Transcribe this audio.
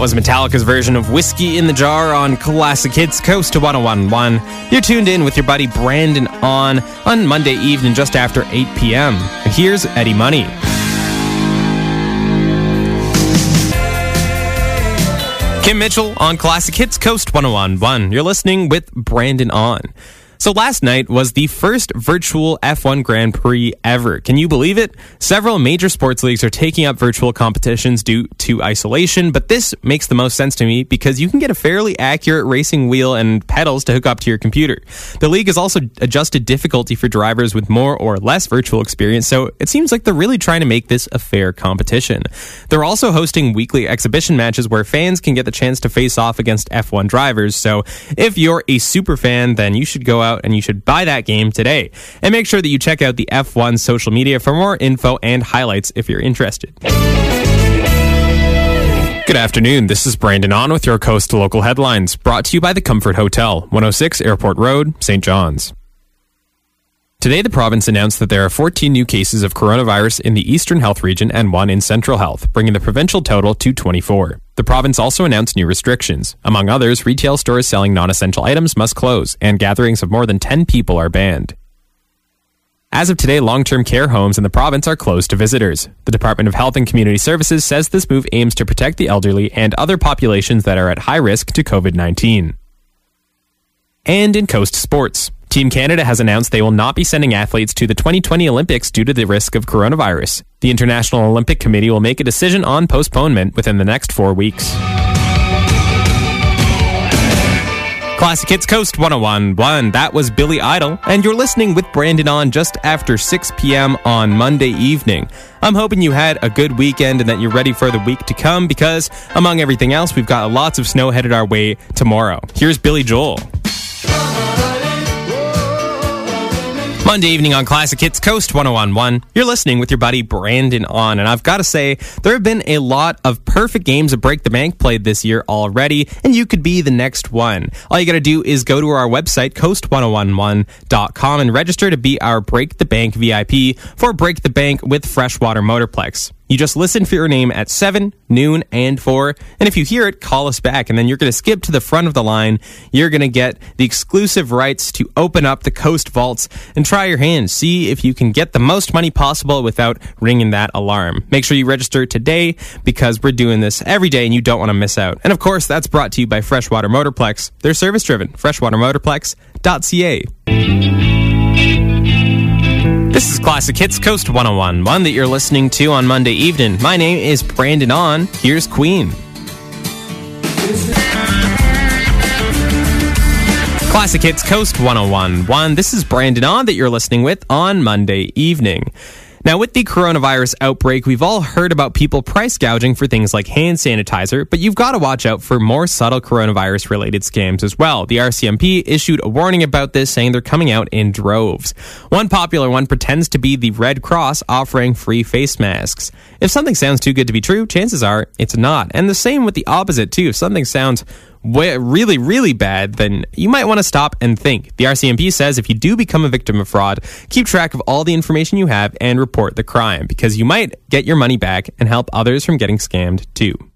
Was Metallica's version of Whiskey in the Jar on Classic Hits Coast to 1011. You're tuned in with your buddy Brandon on on Monday evening just after 8 p.m. And here's Eddie Money. Kim Mitchell on Classic Hits Coast 1011. You're listening with Brandon on. So last night was the first virtual F1 Grand Prix ever. Can you believe it? Several major sports leagues are taking up virtual competitions due to isolation, but this makes the most sense to me because you can get a fairly accurate racing wheel and pedals to hook up to your computer. The league has also adjusted difficulty for drivers with more or less virtual experience, so it seems like they're really trying to make this a fair competition. They're also hosting weekly exhibition matches where fans can get the chance to face off against F1 drivers. So if you're a super fan, then you should go out and you should buy that game today. And make sure that you check out the F1 social media for more info and highlights if you're interested. Good afternoon. This is Brandon on with your Coast to Local headlines, brought to you by the Comfort Hotel, 106 Airport Road, St. John's. Today, the province announced that there are 14 new cases of coronavirus in the Eastern Health Region and one in Central Health, bringing the provincial total to 24. The province also announced new restrictions. Among others, retail stores selling non essential items must close, and gatherings of more than 10 people are banned. As of today, long term care homes in the province are closed to visitors. The Department of Health and Community Services says this move aims to protect the elderly and other populations that are at high risk to COVID 19. And in coast sports. Team Canada has announced they will not be sending athletes to the 2020 Olympics due to the risk of coronavirus. The International Olympic Committee will make a decision on postponement within the next four weeks. Classic Hits Coast 1011. That was Billy Idol, and you're listening with Brandon on just after 6 p.m. on Monday evening. I'm hoping you had a good weekend and that you're ready for the week to come because, among everything else, we've got lots of snow headed our way tomorrow. Here's Billy Joel. Monday evening on Classic Hits Coast 1011. You're listening with your buddy Brandon on, and I've got to say, there have been a lot of perfect games of Break the Bank played this year already, and you could be the next one. All you got to do is go to our website, coast1011.com, and register to be our Break the Bank VIP for Break the Bank with Freshwater Motorplex. You just listen for your name at 7, noon, and 4. And if you hear it, call us back. And then you're going to skip to the front of the line. You're going to get the exclusive rights to open up the Coast Vaults and try your hand. See if you can get the most money possible without ringing that alarm. Make sure you register today because we're doing this every day and you don't want to miss out. And of course, that's brought to you by Freshwater Motorplex. They're service driven. Freshwatermotorplex.ca. This is Classic Hits Coast 101, one that you're listening to on Monday evening. My name is Brandon On. Here's Queen. Classic Hits Coast 101, one. This is Brandon On that you're listening with on Monday evening. Now, with the coronavirus outbreak, we've all heard about people price gouging for things like hand sanitizer, but you've got to watch out for more subtle coronavirus related scams as well. The RCMP issued a warning about this, saying they're coming out in droves. One popular one pretends to be the Red Cross offering free face masks. If something sounds too good to be true, chances are it's not. And the same with the opposite, too. If something sounds really, really bad, then you might want to stop and think. The RCMP says if you do become a victim of fraud, keep track of all the information you have and report the crime because you might get your money back and help others from getting scammed too.